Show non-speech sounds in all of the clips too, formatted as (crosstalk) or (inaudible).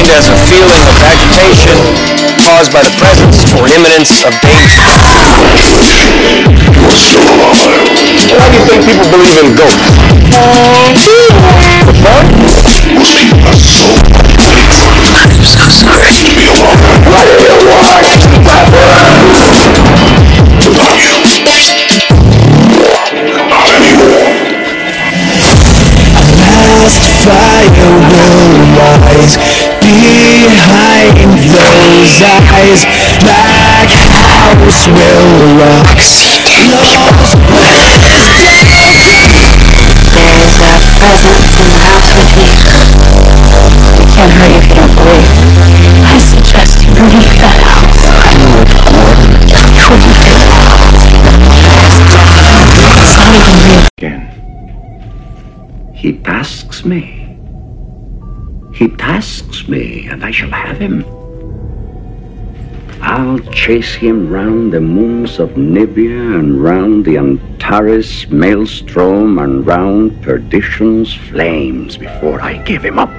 defined as a feeling of agitation caused by the presence or imminence of danger. Why do you think people believe in ghosts? Anymore. last fire will rise behind those eyes. Black house will rock. Lost There's a presence in the house with me. I can't hurt you if you don't believe. I suggest you leave that house. Couldn't feel it. It's not even real. again. He tasks me. He tasks me, and I shall have him. I'll chase him round the moons of Nibia and round the Antares maelstrom and round perdition's flames before I give him up.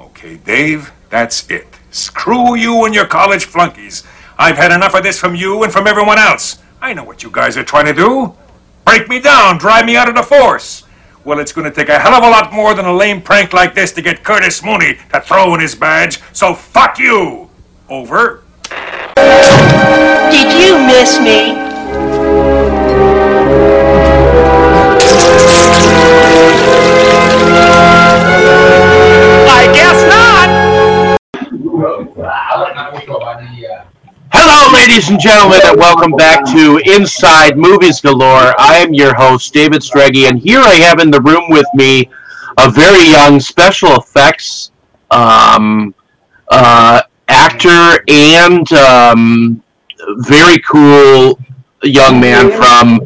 Okay, Dave, that's it. Screw you and your college flunkies. I've had enough of this from you and from everyone else. I know what you guys are trying to do. Break me down, drive me out of the force. Well, it's going to take a hell of a lot more than a lame prank like this to get Curtis Mooney to throw in his badge, so fuck you! Over. Did you miss me? I guess not. Hello, ladies and gentlemen, and welcome back to Inside Movies Galore. I am your host, David Strege, and here I have in the room with me a very young special effects um, uh, actor and um, very cool young man from.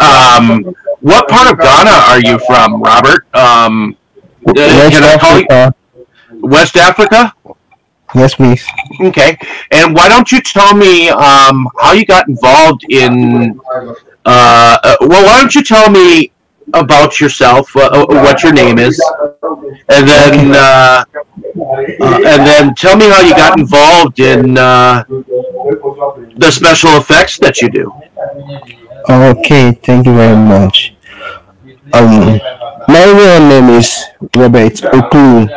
Um, what part of Ghana are you from, Robert? Um, uh, West can I call you Africa. West Africa? Yes, please. Okay. And why don't you tell me um, how you got involved in? Uh, uh, well, why don't you tell me about yourself, uh, uh, what your name is, and then uh, uh, and then tell me how you got involved in uh, the special effects that you do. Okay, thank you very much. Um, my real name is Robert Oklu.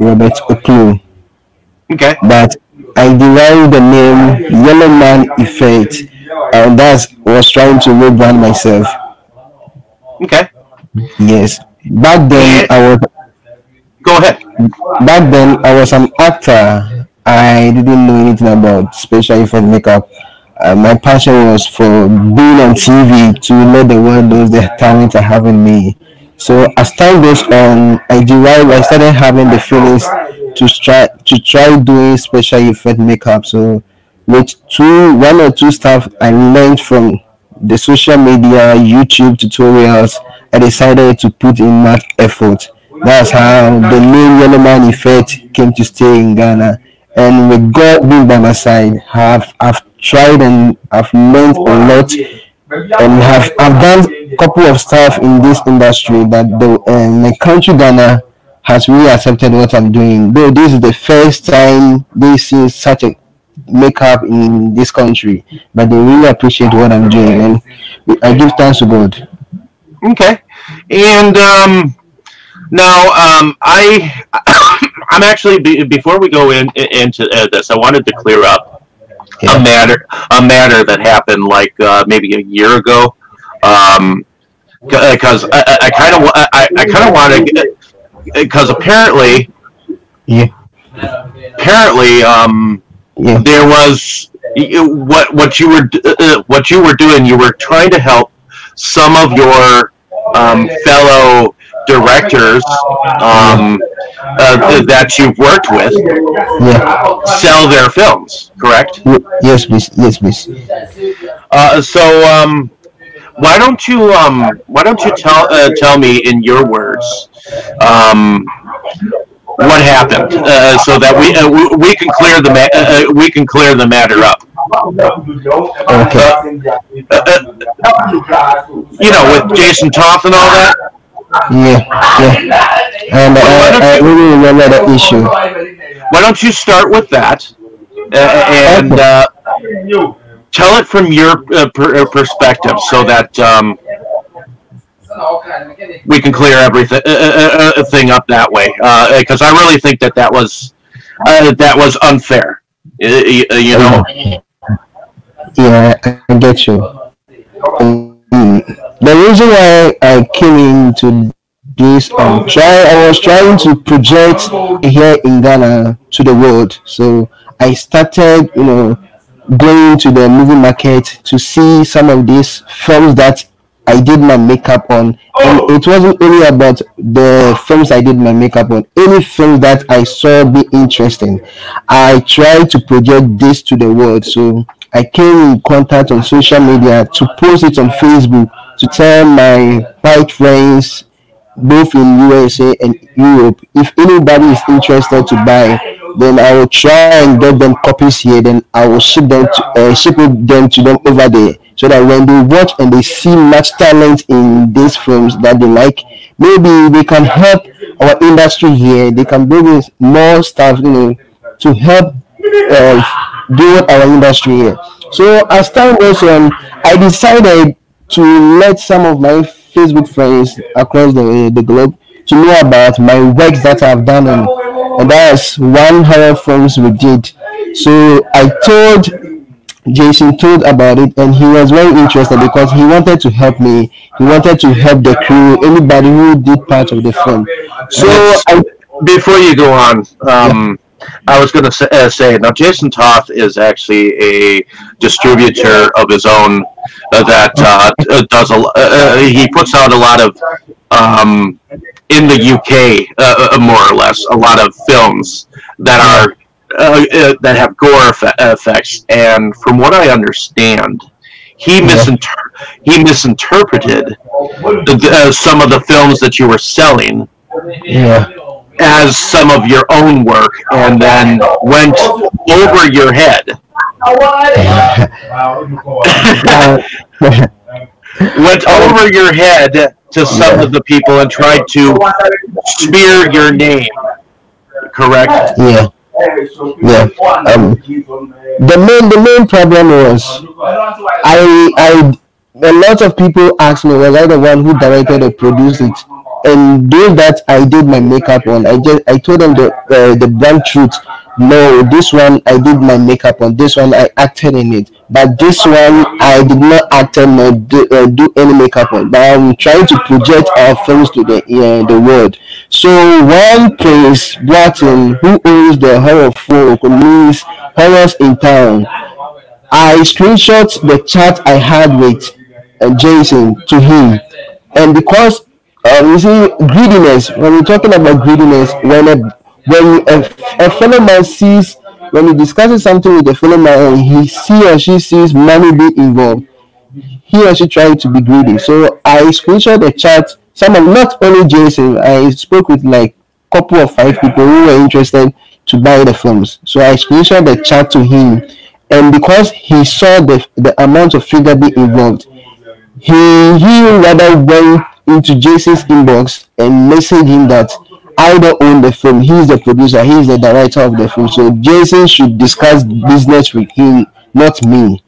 Robert Oklu. Okay. But I derived the name Yellow Man Effect, and that's was trying to rebrand myself. Okay. Yes. Back then I was Go ahead. back then I was an actor. I didn't know anything about special effect makeup. Uh, my passion was for being on TV to let the world know the talent I have in me. So as time goes on, I derived, I started having the feelings to try to try doing special effect makeup. So with two, one or two stuff I learned from the social media, YouTube tutorials, I decided to put in much effort. That's how the name Yellow Man Effect came to stay in Ghana. And with God being by my side, have I've tried and I've learned a lot and have I've done a couple of stuff in this industry that the uh, my country Ghana has really accepted what I'm doing. Though this is the first time they see such a makeup in this country, but they really appreciate what I'm doing, and I give thanks to God. Okay. And um, now um, I (coughs) I'm actually be, before we go in into uh, this, I wanted to clear up a matter a matter that happened like uh, maybe a year ago. Um, because I, I- I kind of I, I kind of want to because apparently Yeah, apparently um yeah, there was what what you were uh, what you were doing you were trying to help some of your um, fellow directors um, uh, that you've worked with yeah. sell their films correct Yes, please. Yes, please. uh, so um, why don't you um, why don't you tell uh, tell me in your words um, what happened uh, so that we, uh, we we can clear the ma- uh, uh, we can clear the matter up Okay. you know with Jason Toth and all that Yeah, yeah. And I, I really remember the issue. Why don't you start with that uh, and uh, tell it from your uh, per- uh, perspective so that um, we can clear everything uh, uh, uh, thing up that way because I really think that that was uh, that was unfair. Uh, uh, you know, Yeah, I get you. Um, the reason why I came into this, um, try I was trying to project here in Ghana to the world. So I started, you know, going to the movie market to see some of these films that I did my makeup on. Oh. And it wasn't only about the films I did my makeup on. Any film that I saw be interesting, I tried to project this to the world. So I came in contact on social media to post it on Facebook to tell my white friends both in USA and Europe. If anybody is interested to buy, then I will try and get them copies here. Then I will ship them to uh, ship them to them over there, so that when they watch and they see much talent in these films that they like, maybe they can help our industry here. They can bring in more stuff, you know, to help uh, our industry here. So as time goes on, I decided to let some of my Facebook friends across the, the globe to know about my works that I've done on, and that's one horror films we did. So I told Jason told about it and he was very interested because he wanted to help me. He wanted to help the crew, anybody who did part of the film. So I before you go on, um, I was going to say, uh, say now Jason Toth is actually a distributor of his own uh, that uh, does a uh, uh, he puts out a lot of um, in the UK uh, uh, more or less a lot of films that are uh, uh, that have gore effe- effects. And from what I understand he misinter- he misinterpreted the, uh, some of the films that you were selling yeah. as some of your own work and then went over your head. (laughs) Uh, (laughs) (laughs) went over your head to some of the people and tried to smear your name correct yeah. Yeah. Um, the main the main problem was I I a lot of people asked me was I the one who directed or produced it, and doing that I did my makeup on, I just I told them the uh, the blunt truth. No, this one I did my makeup on. This one I acted in it, but this one I did not act or do, uh, do any makeup on. But I'm trying to project our films to the uh, the world. So one Prince Bratton, who owns the horror folk, means horrors in town. I screenshot the chat I had with uh, Jason to him, and because uh, you see greediness. When we're talking about greediness, when a when a, a fellow man sees when he discusses something with a fellow man, he see or she sees money being involved, he or she trying to be greedy. So I screenshot the chat. Some of not only Jason, I spoke with like couple of five people who were interested to buy the films. So I screenshot the chat to him, and because he saw the the amount of figure be involved, he he rather went into Jason's inbox and message him that I don't own the film. He's the producer. He's the director of the film. So Jason should discuss business with him, not me.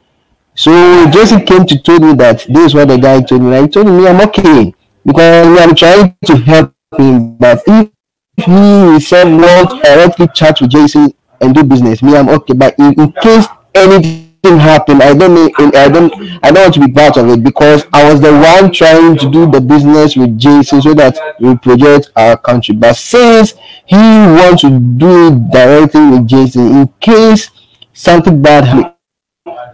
So Jason came to told me that this is what the guy told me. I told him I'm okay because I'm trying to help him. But if he himself wants directly chat with Jason and do business, me I'm okay. But in, in case anything happen, I don't know. I don't. I don't want to be part of it because I was the one trying to do the business with Jason so that we project our country. But since he wants to do it directly with Jason, in case something bad happens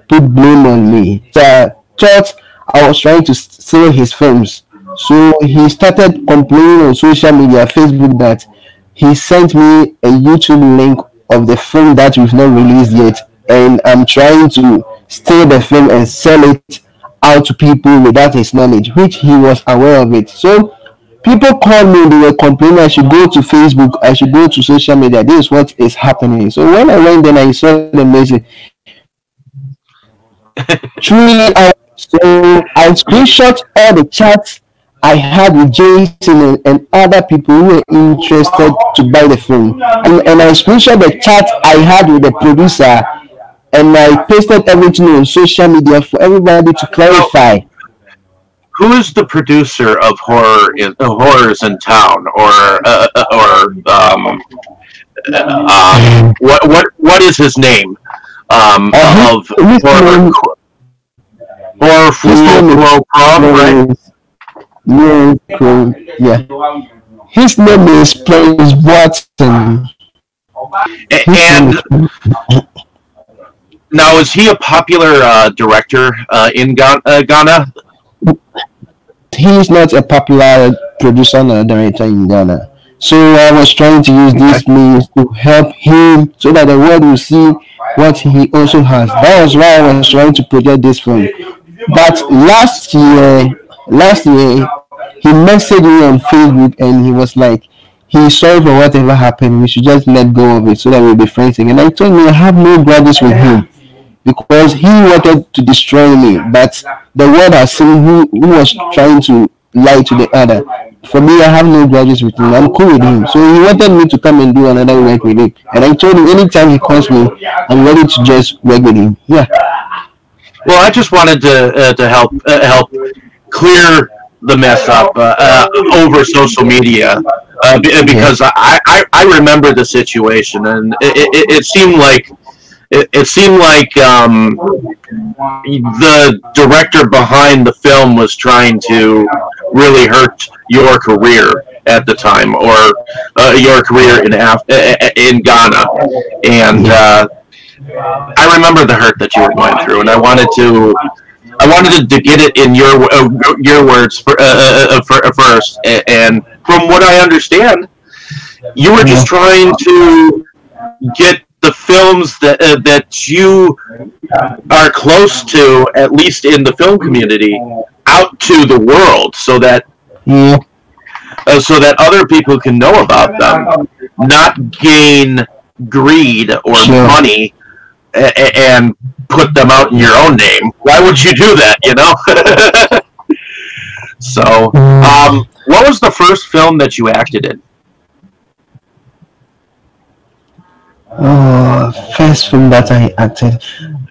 put blame on me. So I thought I was trying to sell his films. So he started complaining on social media, Facebook, that he sent me a YouTube link of the film that we've not released yet, and I'm trying to steal the film and sell it out to people without his knowledge, which he was aware of it. So people called me, they were complaining I should go to Facebook, I should go to social media. This is what is happening. So when I went then I saw the message. (laughs) Truly, I so I screenshot all the chats I had with Jason and, and other people who were interested to buy the film. And, and I screenshot the chat I had with the producer and I pasted everything on social media for everybody to clarify. Who is the producer of horror in, uh, horrors in town, or uh, uh or um, uh, what what what is his name? Um, Uh, of his- horror, name- horror his name Fool is- Pro Prom? Yeah, cool. yeah. His name is Prince Watson. And now, is he a popular uh, director uh, in uh, Ghana? He's not a popular producer or director in Ghana. So I was trying to use this means to help him so that the world will see what he also has. That was why I was trying to project this film. But last year, last year, he messaged me on Facebook and he was like, he's sorry for whatever happened. We should just let go of it so that we'll be friends again. And I told him I have no grudges with him because he wanted to destroy me, but the world has seen who, who was trying to lie to the other. For me, I have no grudges with him. I'm cool with him. So he wanted me to come and do another work with him. And I told him anytime he calls me, I'm ready to just work with him. Yeah. Well, I just wanted to uh, to help uh, help clear the mess up uh, uh, over social media uh, be- because I, I I remember the situation and it, it, it seemed like it, it seemed like um, the director behind the film was trying to really hurt your career at the time or uh, your career in Af- uh, uh, in Ghana. And uh, I remember the hurt that you were going through and I wanted to I wanted to get it in your uh, your words for, uh, for, first. And from what I understand you were just trying to get the films that uh, that you are close to, at least in the film community, out to the world, so that Yeah. uh, so that other people can know about them, not gain greed or Sure. money a- a- and put them out in your own name. Why would you do that? You know. (laughs) so, um, what was the first film that you acted in? Oh, first film that I acted.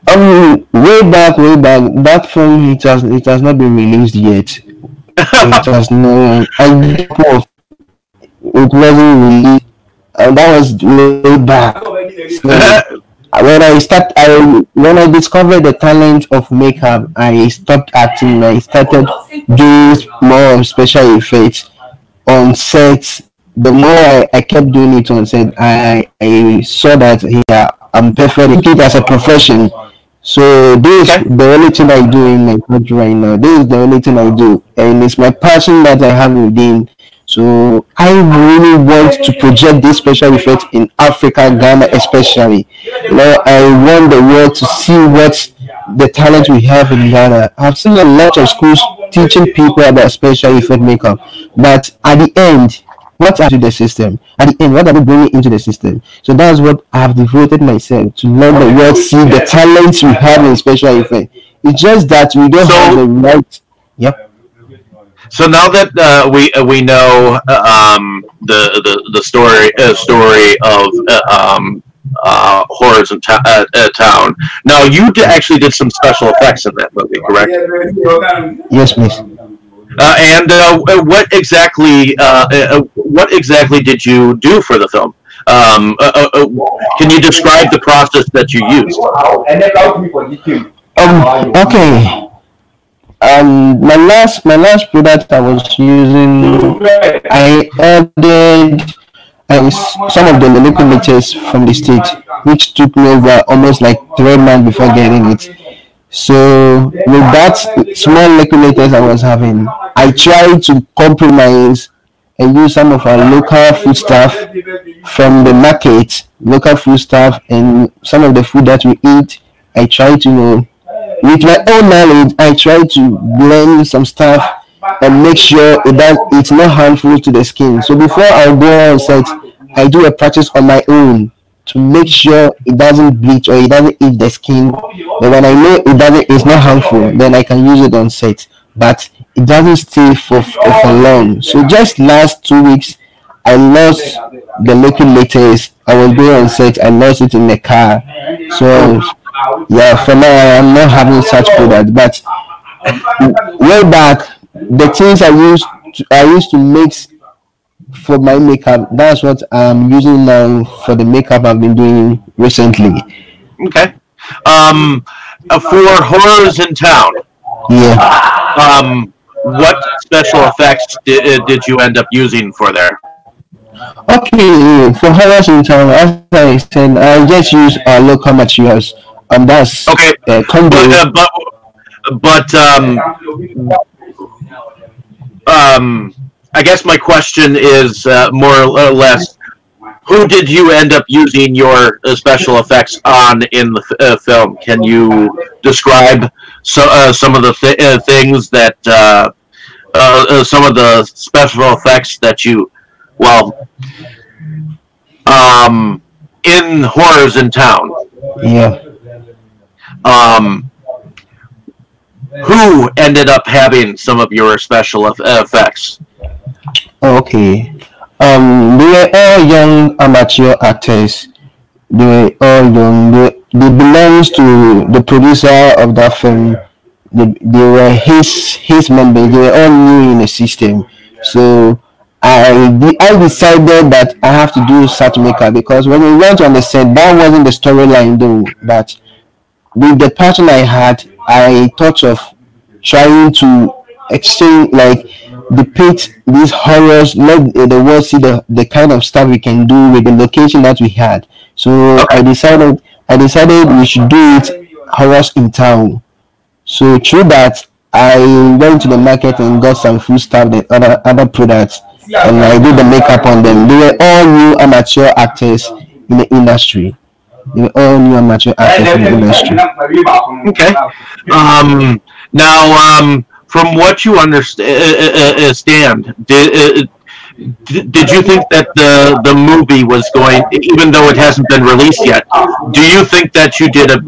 Um, way back, way back, that film it has it has not been released yet. it has (laughs) no. I it wasn't released, and that was way back. So, (laughs) when I start, I when I discovered the talent of makeup, I stopped acting. I started doing more special effects on set. The more I, I kept doing it and said I I saw that yeah, I'm perfect. It as a profession. So this is the only thing I do in my country right now. This is the only thing I do, and it's my passion that I have within. So I really want to project this special effect in Africa, Ghana especially. You know, I want the world to see what the talent we have in Ghana. I've seen a lot of schools teaching people about special effect makeup, but at the end, what are to the system? At the end, what are they bringing into the system? So that's what I have devoted myself to let the world see the talents we have in special effect. It's just that we don't So- have the right. Yep. So now that uh, we uh, we know uh, um, the the the story uh, story of uh, um, uh, horrors in to- uh, uh, town. Now you d- actually did some special effects in that movie, correct? Yes, please. Uh, and uh, what exactly uh, what exactly did you do for the film? Um, can you describe the process that you used? Um. Okay. Um. My last, my last product I was using, I added s- some of the manipulators from the state, which took me over almost like three months before getting it. So with that small regulators I was having, I tried to compromise and use some of our local food stuff from the market, local food stuff, and some of the food that we eat. I try to, know, with my own knowledge, I try to blend some stuff and make sure that it's not harmful to the skin. So before I go on set, I do a practice on my own to make sure it doesn't bleach or it doesn't eat the skin. But when I know it doesn't, it's not harmful, then I can use it on set. But it doesn't stay for for long. So just last two weeks, I lost the liquid latex. I was going on set. I lost it in the car. So yeah, for now I'm not having such product. But way back, the things I used to, I used to mix for my makeup. That's what I'm using now for the makeup I've been doing recently. Okay. Um, uh, for horrors in town. Yeah. Um, what special effects did, uh, did you end up using for there? Okay, for horrors in town, as I said, I just use uh, local materials. Um, that's Okay. uh. But, uh, but, but um, um, I guess my question is uh, more or less, who did you end up using your uh, special effects on in the f- uh, film? Can you describe so, uh, some of the th- uh, things that uh, uh, uh, some of the special effects that you, well, um, in horrors in town? yeah. um, who ended up having some of your special effects? Okay. Um, they were all young amateur actors. They were all young. They, they belongs to the producer of that film. They, they were his his members. They were all new in the system. So I I decided that I have to do such makeup because when we went on the set, that wasn't the storyline though. But with the passion I had, I thought of trying to exchange like depict these horrors, let the world see the, the kind of stuff we can do with the location that we had. So I decided I decided we should do it horrors in town. So through that I went to the market and got some food stuff and other other products and I did the makeup on them. They were all new amateur actors in the industry. They were all new amateur actors in the industry. Okay. Um, now, um, from what you understand, did, uh, did did you think that the the movie was going, even though it hasn't been released yet? Do you think that you did a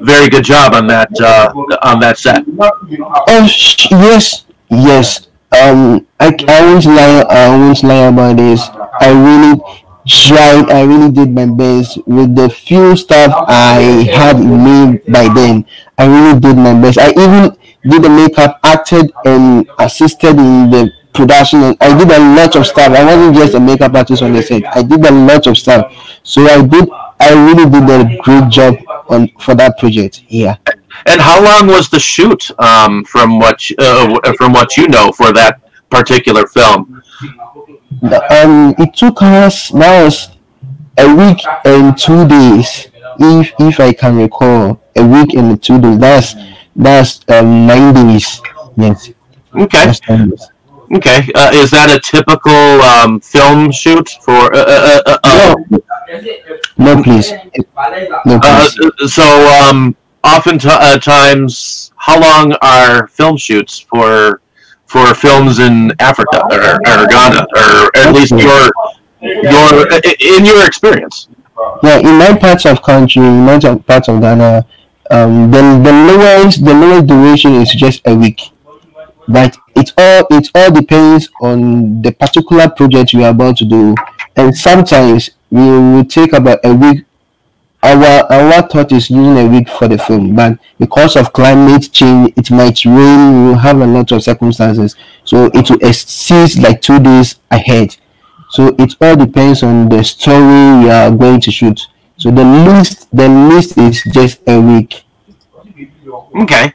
very good job on that uh, on that set? Oh yes, yes. Um, I, I won't lie. I won't lie about this. I really tried. I really did my best with the few stuff I had in me by then. I really did my best. I even did the makeup, acted, and assisted in the production. And I did a lot of stuff. I wasn't just a makeup artist on the set. I did a lot of stuff. So I did. I really did a great job on for that project. Yeah. And how long was the shoot? Um, from what you- uh, from what you know for that particular film? um it took us was a week and two days if if i can recall a week and two days that's that's nine days yes Okay. that's. Okay. Uh, is that a typical um, film shoot for? Uh, uh, uh, uh, no no please no Uh, please so, um, oftentimes, how long are film shoots for for films in Africa or, or Ghana, or at least your your in your experience? yeah in my parts of country in my parts of ghana um the, the lowest the lowest duration is just a week. But it all it all depends on the particular project we are about to do. And sometimes we will take about a week our our thought is using a week for the film. But because of climate change it might rain we have a lot of circumstances. So it will exceed like two days ahead. So it all depends on the story we are going to shoot so the least the least is just a week Okay.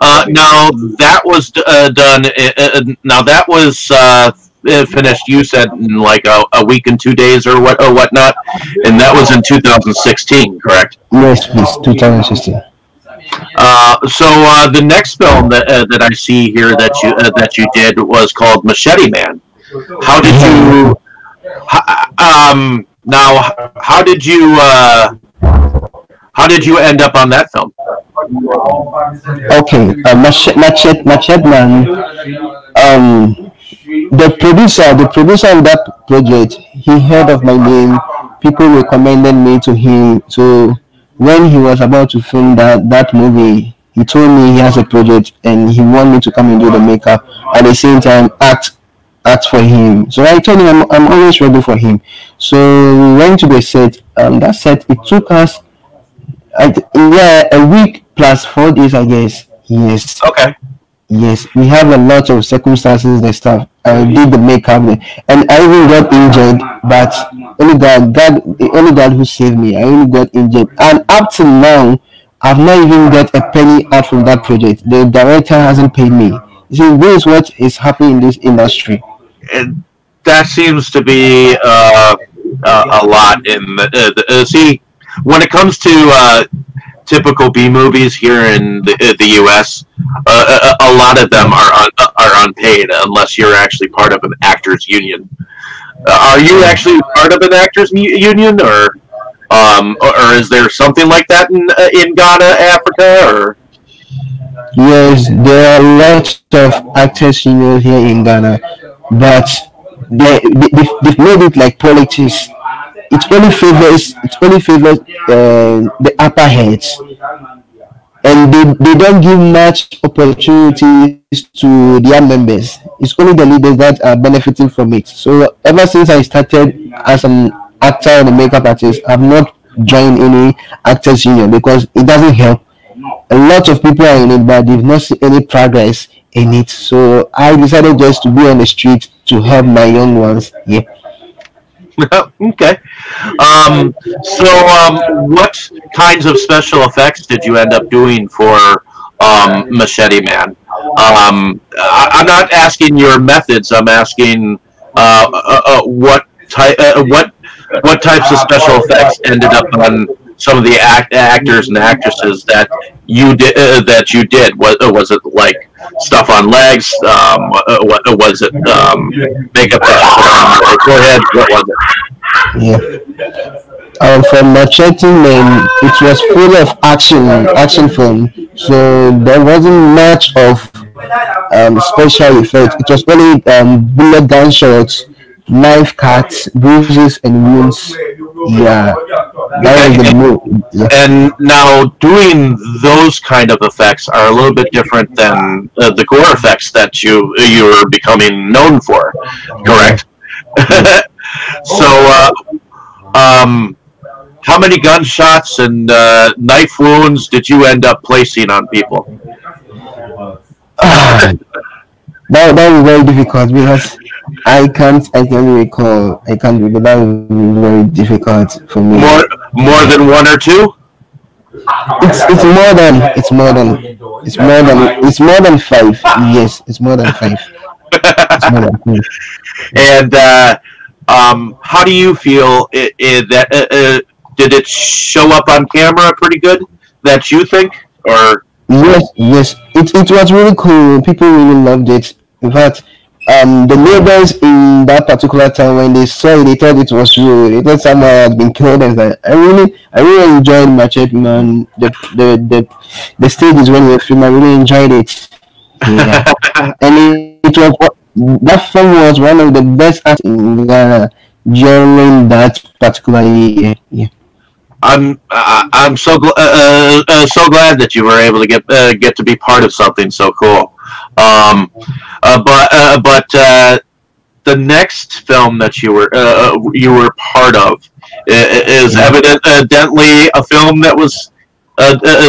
Uh, now that was uh, done. Uh, uh, now that was uh, uh, finished. You said in like a, a week and two days or what or whatnot, and that was in 2016, correct? yes please 2016 Uh, so uh, the next film that uh, that I see here that you uh, that you did was called Machete Man. How did you? um, now, how did you? Uh, how did you end up on that film? okay uh, Machet Machet Machetman um the producer the producer of that project he heard of my name people recommended me to him so when he was about to film that that movie he told me he has a project and he wanted me to come and do the makeup at the same time act act for him. So I told him I'm, I'm always ready for him. So we went to the set. Um, that set it took us, I, yeah, a week plus four days, I guess. Yes. Okay. Yes, we have a lot of circumstances and stuff. I did the makeup and I even got injured, but only God, God, only God who saved me. I only got injured, and up to now, I've not even got a penny out from that project. The director hasn't paid me. You see, this is what is happening in this industry. And that seems to be uh, uh, a lot in the, uh, the uh, see when it comes to uh, typical B movies here in the, uh, the U.S. A, a, lot of them are un, are unpaid unless you're actually part of an actors union. Are you actually part of an actors union, or, um, or, is there something like that in in Ghana, Africa, or? Yes, there are lots of actors unions here in Ghana, but they, they, they've made it like politics. It only favors it only favors uh, the upper heads. And they, they don't give much opportunities to their members. It's only the leaders that are benefiting from it. So ever since i started as an actor and a makeup artist i've not joined any actors union because it doesn't help. A lot of people are in it but they've not seen any progress in it so i decided just to be on the street to help my young ones yeah (laughs) okay. Um, so, um, what kinds of special effects did you end up doing for um, Machete Man? Um, I, am not asking your methods. I'm asking uh, uh, uh, what type, uh, what what types of special effects ended up on some of the act- actors and actresses that you did uh, that you did was uh, was it like stuff on legs um, uh, what was it um, makeup go ahead what was it yeah um, from Machete Man, it was full of action, action film. So there wasn't much of um, special effects. It was only um, bullet gunshots, knife cuts, bruises, and wounds. Yeah, that was the move. Yeah. And now doing those kind of effects are a little bit different than uh, the gore effects that you you're becoming known for, correct? (laughs) so, uh, um, how many gunshots and uh, knife wounds did you end up placing on people? that, that was very difficult because I can't I can't recall I can't recall that would be very difficult for me. More more than one or two? It's it's more than it's more than it's more than it's more than five. Yes, it's more than five. (laughs) it's more than five. And uh, um, how do you feel it, it, that uh, uh, did it show up on camera pretty good? That you think or yes yes it, it was really cool people really loved it in fact um, the neighbors in that particular time when they saw it, they thought it was real. They thought someone had been killed. And like, I really, I really enjoyed Machete Man. The the the the stages when we were filming, I really enjoyed it. Yeah. (laughs) and it, it, was that film was one of the best acts in Ghana during that particular year. Yeah. I'm I'm so gl- uh, uh, uh, so glad that you were able to get uh, get to be part of something so cool. Um, uh, but uh, but the next film that you were you were part of is evidently a film that was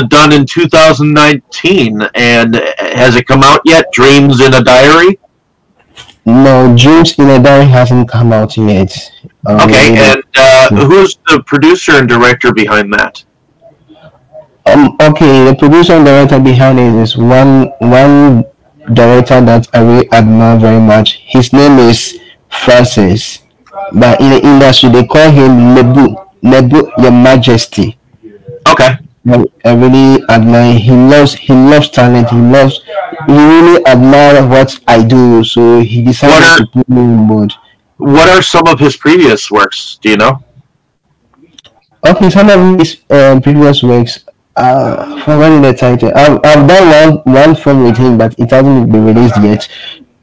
done in 2019. And has it come out yet? Dreams in a Diary. No, Dreams in a Diary hasn't come out yet. Um, okay, and uh, who's the producer and director behind that? Um, okay, the producer and director behind it is one one director that I really admire very much. His name is Francis, but in the industry they call him Nebu Nebu Your Majesty. Okay. I really admire. He loves. He loves talent. He loves. He really admire what I do. So he decided are, to put me on board. What are some of his previous works? Do you know? Okay, some of his um, previous works. Uh, forgetting the title. I've, I've done one one film with him, but it hasn't been released yet.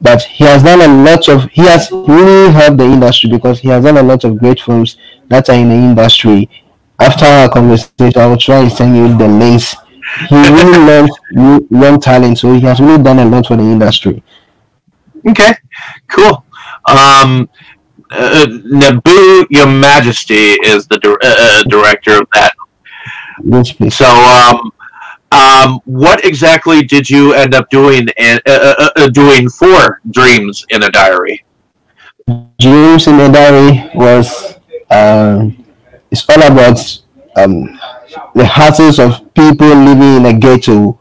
But he has done a lot of. He has really helped the industry because he has done a lot of great films that are in the industry. After our conversation, I will try and send you the links he really (laughs) learned new- young talent, so he has really done a lot for the industry. Okay, cool. Um, uh, Naboo, Your Majesty, is the dir- uh, uh, director of that. So, um, um, what exactly did you end up doing and uh, uh, uh, doing for Dreams in a Diary? Dreams in a Diary was um, it's all about um, the hassles of people living in a ghetto.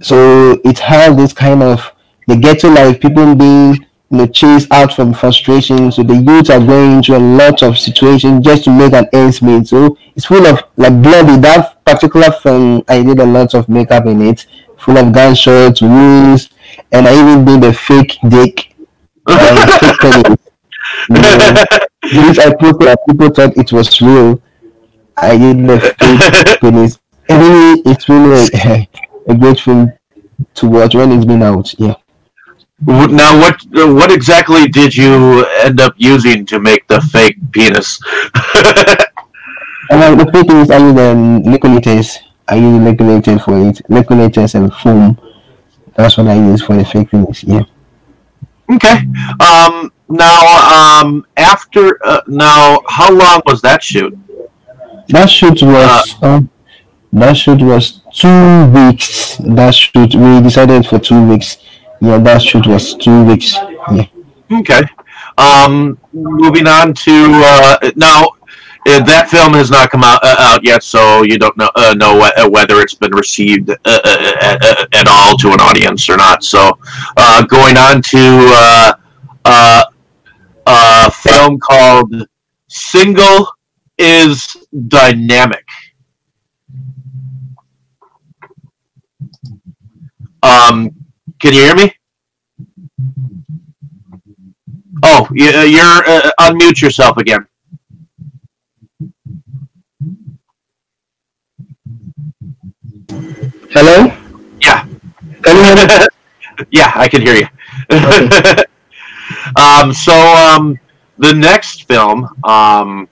So it has this kind of the ghetto life, people being you know chased out from frustration. So the youth are going into a lot of situations just to make an ends meet. So it's full of like bloody. That particular film, I did a lot of makeup in it, full of gunshots, wounds, and I even did a fake dick. (laughs) Fake penis. (laughs) You know, this I posted and people thought it was real. I did the fake (laughs) penis. And really, it's really a, a great film to watch when it's been out. Yeah. Now, what uh, what exactly did you end up using to make the fake penis? (laughs) And uh, the fake penis, I use um, liquidators. I use liquidator for it. Liquidators and foam. That's what I use for the fake penis. Yeah. okay. Um, now, um, after uh, now, how long was that shoot? That shoot was um, that shoot was two weeks. That shoot we decided for two weeks. Yeah, that shoot was two weeks. Yeah. Okay. Um, moving on to uh, now, uh, that film has not come out, uh, out yet, so you don't know uh, know wh- uh, whether it's been received uh, uh, at all to an audience or not. So, going on to a film called "Single is Dynamic." Um, can you hear me? Oh, you- uh, you're uh, unmute yourself again. Hello. Yeah. Can you hear me? (laughs) yeah, I can hear you. (laughs) um, so um, the next film um,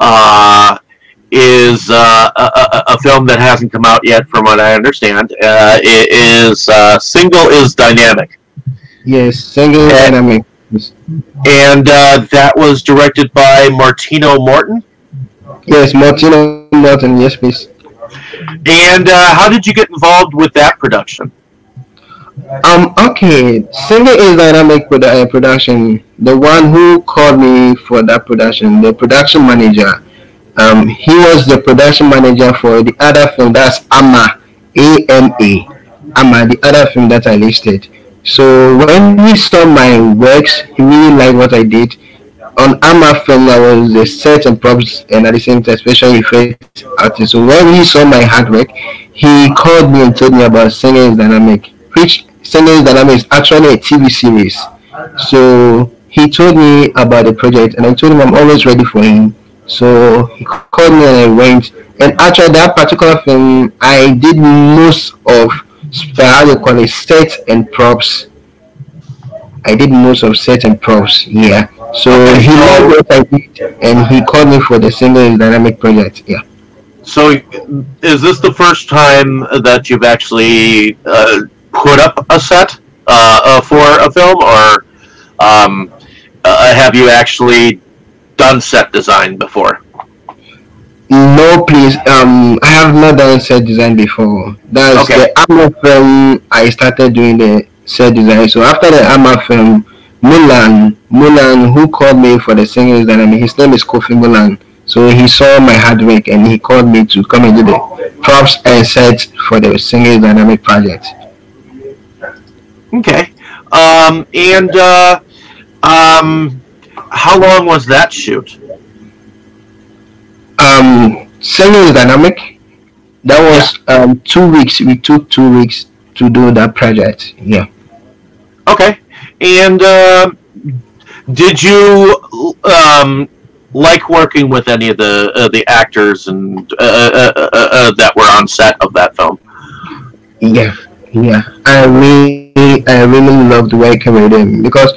uh, is uh, a, a, film that hasn't come out yet, from what I understand. Uh, it is uh, "Single is Dynamic," Yes, single dynamic. and uh, that was directed by Martino Morton. Yes, Martino Morton. Yes, please. And uh, how did you get involved with that production? Um. Okay. Single is dynamic produ- uh, production. The one who called me for that production, the production manager. Um. He was the production manager for the other film. That's Ama. A M A. Ama. The other film that I listed. So when he saw my works, he really liked what I did. On Ama film, I was the set and props, and at the same time, special effects artist. So when he saw my hard work, he called me and told me about Singing Dynamic, which Singing Dynamic is actually a TV series. So he told me about the project, and I told him I'm always ready for him. So he called me and I went. And actually, that particular film, I did most of how they call it set and props. I did most of set and props. Yeah. So he loved what I did, and he called me for the single dynamic project. Yeah. So, is this the first time that you've actually uh, put up a set uh, uh, for a film, or um, uh, have you actually done set design before? No, please. Um, I have not done set design before. That's Okay. the Amma film. I started doing the set design. So after the Amma film, Mulan, Mulan, who called me for the singing dynamic, his name is Kofi Mulan. So he saw my hard work and he called me to come and do the props and sets for the singing dynamic project. Okay. Um, and uh, um, how long was that shoot? Um, singing dynamic. That was um two weeks. We took two weeks to do that project. Yeah. Okay. And um did you um, like working with any of the uh, the actors and uh, uh, uh, uh, that were on set of that film? Yeah, yeah. I really, I really loved working with him because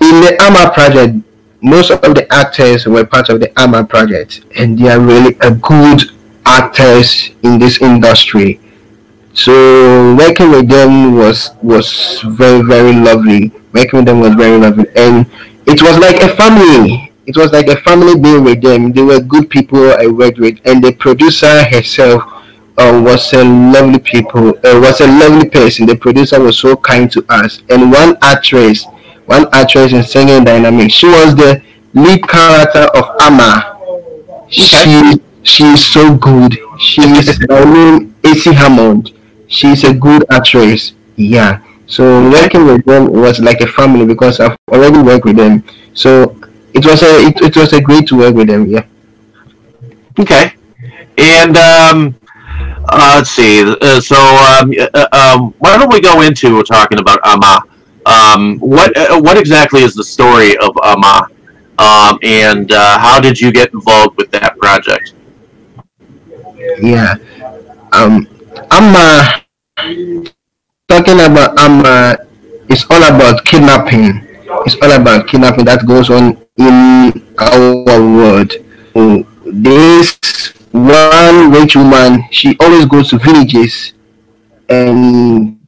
in the AMA project, most of the actors were part of the AMA project, and they are really a good actors in this industry. So working with them was was very very lovely. Working with them was very lovely, and it was like a family. It was like a family being with them. They were good people I worked with, and the producer herself uh, was a lovely people. Uh, was a lovely person. The producer was so kind to us, and one actress, one actress in singing dynamic. She was the lead character of Amma. She she is so good. She's her name AC Hammond. She's a good actress. Yeah. So working with them was like a family because I've already worked with them. So it was a it, it was a great to work with them. Yeah. Okay. And um, uh, let's see. Uh, so um, uh, um, why don't we go into talking about Amma? Um, what uh, what exactly is the story of Amma, Um, and uh, how did you get involved with that project? Yeah. Um, Amma talking about Amma, is all about kidnapping. It's all about kidnapping that goes on in our world. So this one rich woman, she always goes to villages and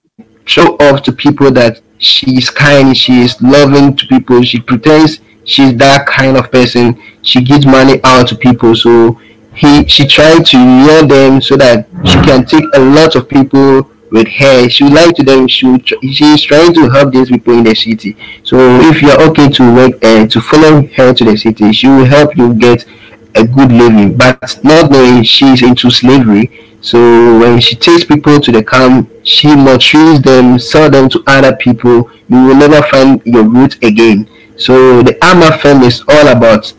show off to people that she's kind, she is loving to people. She pretends she's that kind of person. She gives money out to people. So he she tried to lure them so that she can take a lot of people with her. She would like to them. She she's trying to help these people in the city. So if you're okay to work uh, to follow her to the city, she will help you get a good living. But not knowing she's into slavery. So when she takes people to the camp, she maltreats them, sell them to other people. You will never find your roots again. So the Amma film is all about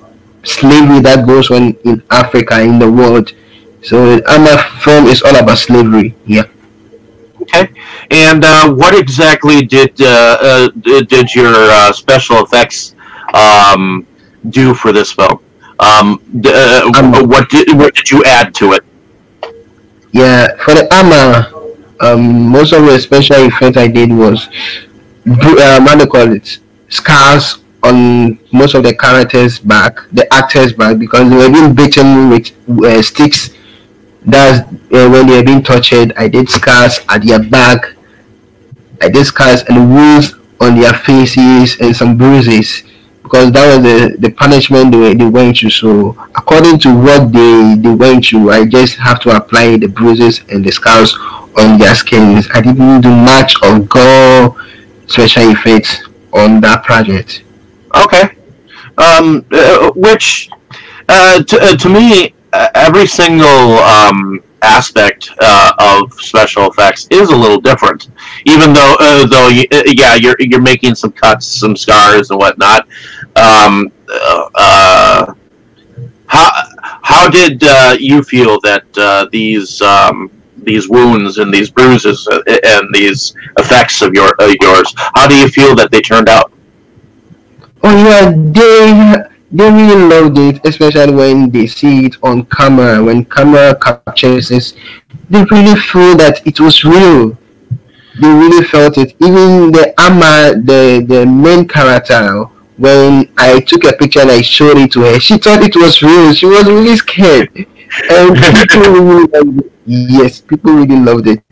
slavery that goes on in Africa, in the world. So the Amma film is all about slavery. Yeah. Okay. And uh, what exactly did uh, uh, did your uh, special effects um, do for this film? Um, uh, Um, what did what did you add to it? Yeah, for the Amma, um, most of the special effects I did was, um, how do you call it, scars on most of the characters' back, the actors' back, because they were being beaten with uh, sticks. That's uh, when they were being tortured. I did scars at their back. I did scars and wounds on their faces and some bruises because that was the, the punishment they, they went through. So according to what they, they went through, I just have to apply the bruises and the scars on their skins. I didn't do much of gore special effects on that project. Okay. Um, uh, which, uh, to, uh, to me, uh, every single um, aspect uh, of special effects is a little different. Even though, uh, though, uh, yeah, you're you're making some cuts, some scars, and whatnot. Um, uh, uh, how how did uh, you feel that uh, these um, these wounds and these bruises uh, and these effects of your uh, yours? How do you feel that they turned out? Oh yeah, they they really loved it, especially when they see it on camera. When camera captures it, they really feel that it was real. They really felt it. Even the Amma, the the main character, when I took a picture and I showed it to her, she thought it was real. She was really scared, and (laughs) people really loved it. Yes, people really loved it.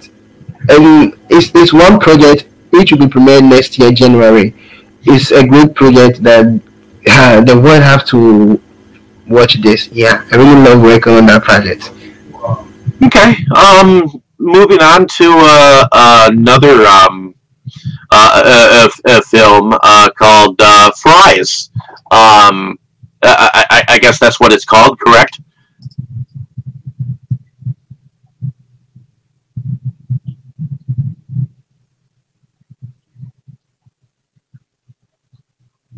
And it's it's one project which will be premiered next year January. It's a great project that uh, the world have to watch this. Yeah, I really love working on that project. Okay. Um, moving on to uh, another um, uh, uh, uh, film uh, called uh, Fries. Um, I, I, I guess that's what it's called, correct?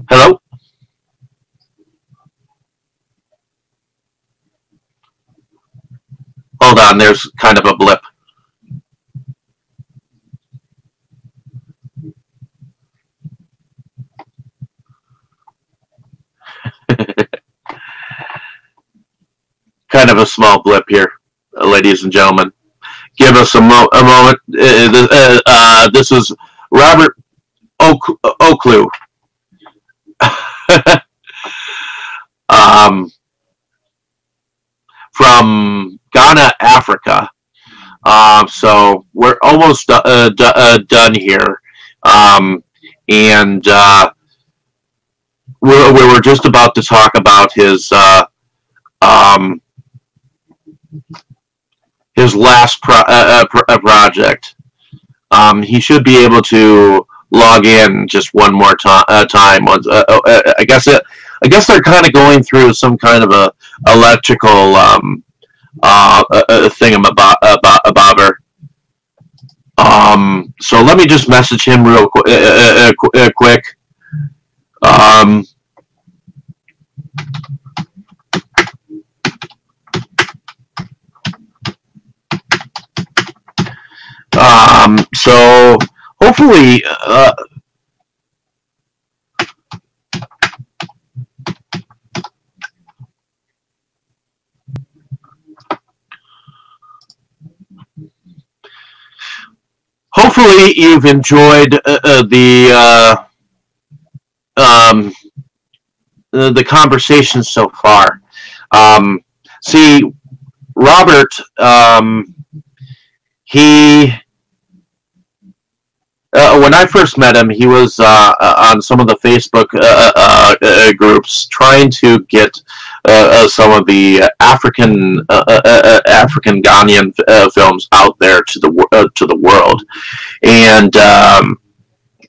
Hello. Hold on. There's kind of a blip. Kind of a small blip here, uh, ladies and gentlemen. Give us a, mo- a moment. Uh, uh, uh, this is Robert Oak- (laughs) um, from Ghana, Africa. Um, so we're almost uh, d- uh, done here, um, and uh, we we were just about to talk about his uh, um, his last pro- uh, uh, uh, project. Um, he should be able to log in just one more to- uh, time. Once uh, uh, uh, I guess it, I guess they're kind of going through some kind of a electrical um, uh, thingamabob about abobber. Um, so let me just message him real qu- quick. Um, um, so hopefully, uh, hopefully you've enjoyed uh, uh, the uh, um, the the conversation so far. Um, see, Robert, um, he uh, when I first met him, he was uh, uh, on some of the Facebook uh, uh, uh, groups trying to get uh, uh, some of the African uh, uh, uh, African Ghanaian uh, films out there to the uh, to the world, and um,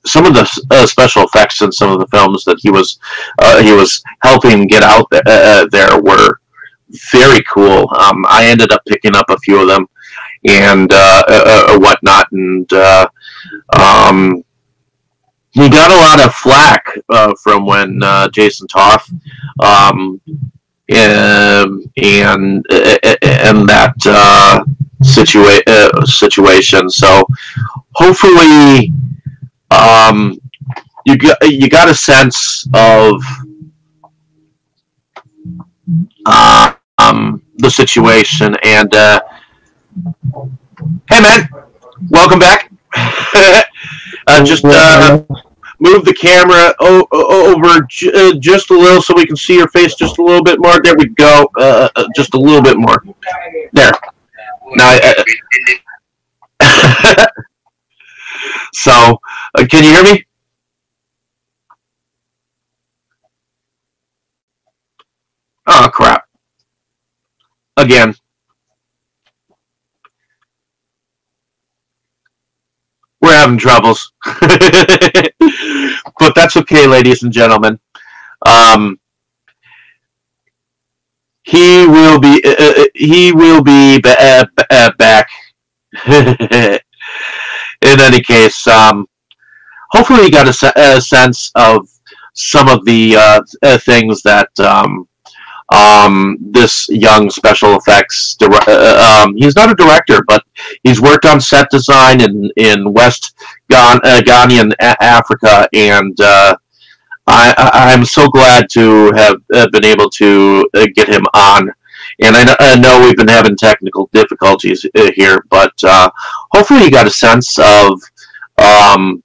some of the uh, special effects in some of the films that he was uh, he was helping get out there, uh, there were very cool. Um, I ended up picking up a few of them and uh, uh, uh, whatnot, and uh, um, he got a lot of flack uh, from when uh, Jason Toff um, um, and and that uh, situa- uh, situation. So hopefully, um, you got you got a sense of uh, um, the situation. And uh, hey, man, welcome back. (laughs) uh, just uh, move the camera o- over j- uh, just a little so we can see your face just a little bit more. There we go. Uh, uh, just a little bit more. There. Now, uh, (laughs) so, uh, can you hear me? Oh crap! Again. We're having troubles, (laughs) but that's okay, ladies and gentlemen. Um, he will be. Uh, uh, he will be uh, uh, back. (laughs) In any case, um, hopefully, you got a, a sense of some of the uh, things that um, um, this young special effects. Dire- uh, um, he's not a director, but he's worked on set design in in West Ghan- uh, Ghanaian A- Africa, and uh, I, I'm so glad to have uh, been able to uh, get him on. And I know, I know we've been having technical difficulties uh, here, but uh, hopefully you got a sense of um,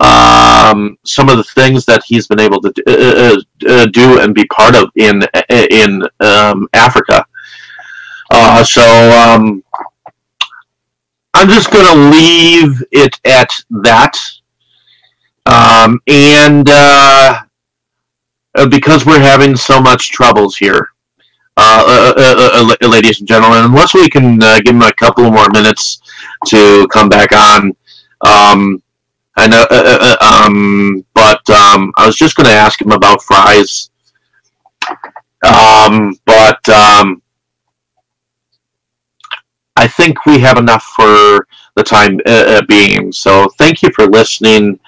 um, some of the things that he's been able to do, uh, uh, do and be part of in in um, Africa. Uh, so um, I'm just going to leave it at that. Um, and uh, uh, because we're having so much troubles here, uh, uh, uh, uh, ladies and gentlemen, unless we can uh, give him a couple more minutes to come back on. I know, uh, uh, uh, um, but um, I was just going to ask him about fries. Um, but um, I think we have enough for the time uh, uh, being. So thank you for listening.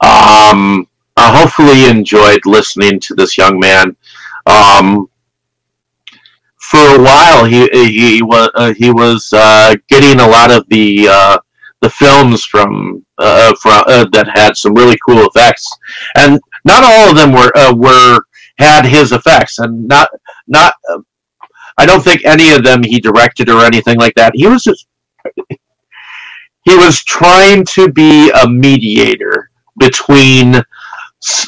Um, I hopefully you enjoyed listening to this young man. Um, for a while, he he was uh, he was uh, getting a lot of the uh, the films from uh, from uh, that had some really cool effects, and not all of them were uh, were had his effects, and not not. Uh, I don't think any of them he directed or anything like that. He was just (laughs) he was trying to be a mediator between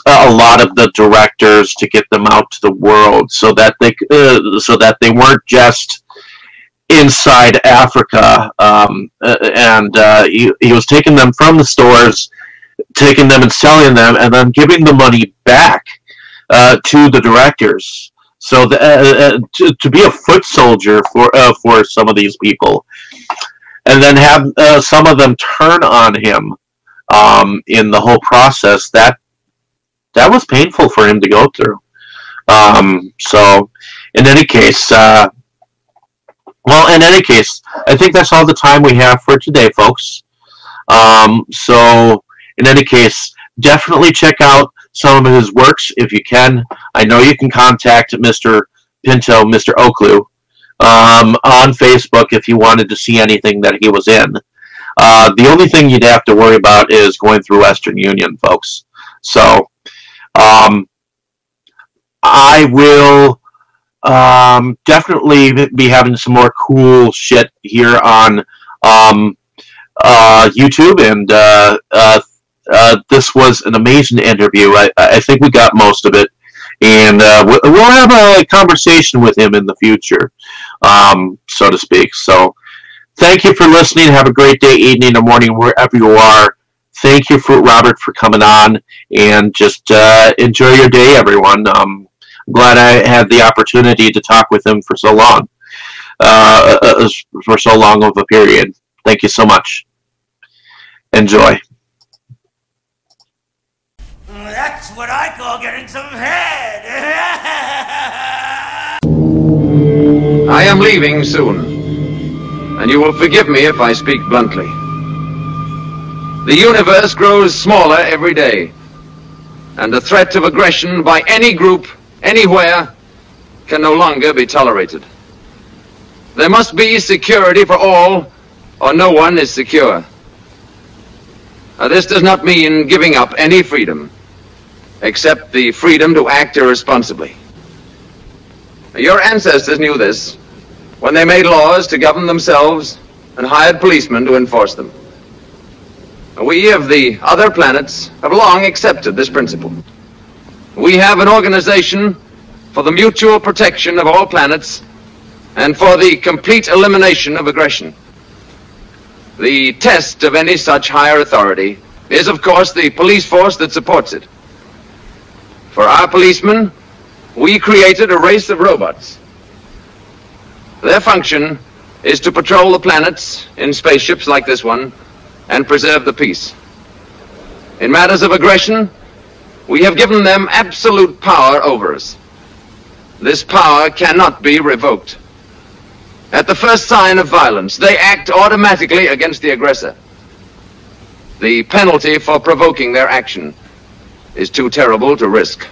a lot of the directors to get them out to the world so that they uh, so that they weren't just inside Africa um, uh, and uh, he, he was taking them from the stores taking them and selling them and then giving the money back uh, to the directors so the, uh, uh, to, to be a foot soldier for uh, for some of these people and then have uh, some of them turn on him um, in the whole process that that was painful for him to go through. Um, so, in any case, uh, well, in any case, I think that's all the time we have for today, folks. Um, so, in any case, definitely check out some of his works if you can. I know you can contact Mr. Pinto, Mr. Oaklew, um, on Facebook if you wanted to see anything that he was in. Uh, the only thing you'd have to worry about is going through Western Union, folks. So, um, I will um, definitely be having some more cool shit here on um, uh, YouTube, and uh, uh, uh, this was an amazing interview. I, I think we got most of it, and uh, we- we'll have a conversation with him in the future, um, so to speak. So, thank you for listening. Have a great day, evening, or morning, wherever you are. Thank you for Robert for coming on, and just uh, enjoy your day, everyone. Um, glad I had the opportunity to talk with him for so long, uh, uh, for so long of a period. Thank you so much. Enjoy. That's what I call getting some head. (laughs) I am leaving soon, and you will forgive me if I speak bluntly. The universe grows smaller every day, and the threat of aggression by any group, anywhere, can no longer be tolerated. There must be security for all, or no one is secure. Now, this does not mean giving up any freedom, except the freedom to act irresponsibly. Your ancestors knew this when they made laws to govern themselves and hired policemen to enforce them. We of the other planets have long accepted this principle. We have an organization for the mutual protection of all planets and for the complete elimination of aggression. The test of any such higher authority is, of course, the police force that supports it. For our policemen, we created a race of robots. Their function is to patrol the planets in spaceships like this one and preserve the peace. In matters of aggression, we have given them absolute power over us. This power cannot be revoked. At the first sign of violence, they act automatically against the aggressor. The penalty for provoking their action is too terrible to risk.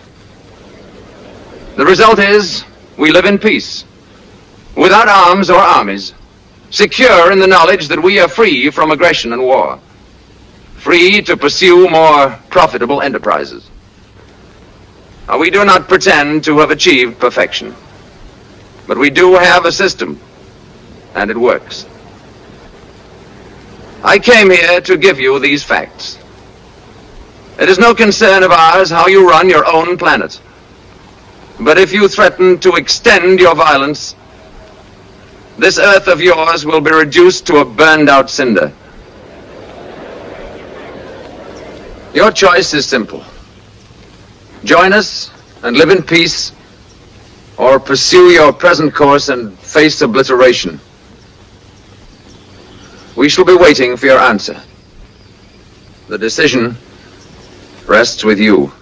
The result is we live in peace, without arms or armies, secure in the knowledge that we are free from aggression and war, free to pursue more profitable enterprises. We do not pretend to have achieved perfection, but we do have a system, and it works. I came here to give you these facts. It is no concern of ours how you run your own planet. But if you threaten to extend your violence, this earth of yours will be reduced to a burned out cinder. Your choice is simple. Join us and live in peace, or pursue your present course and face obliteration. We shall be waiting for your answer. The decision rests with you.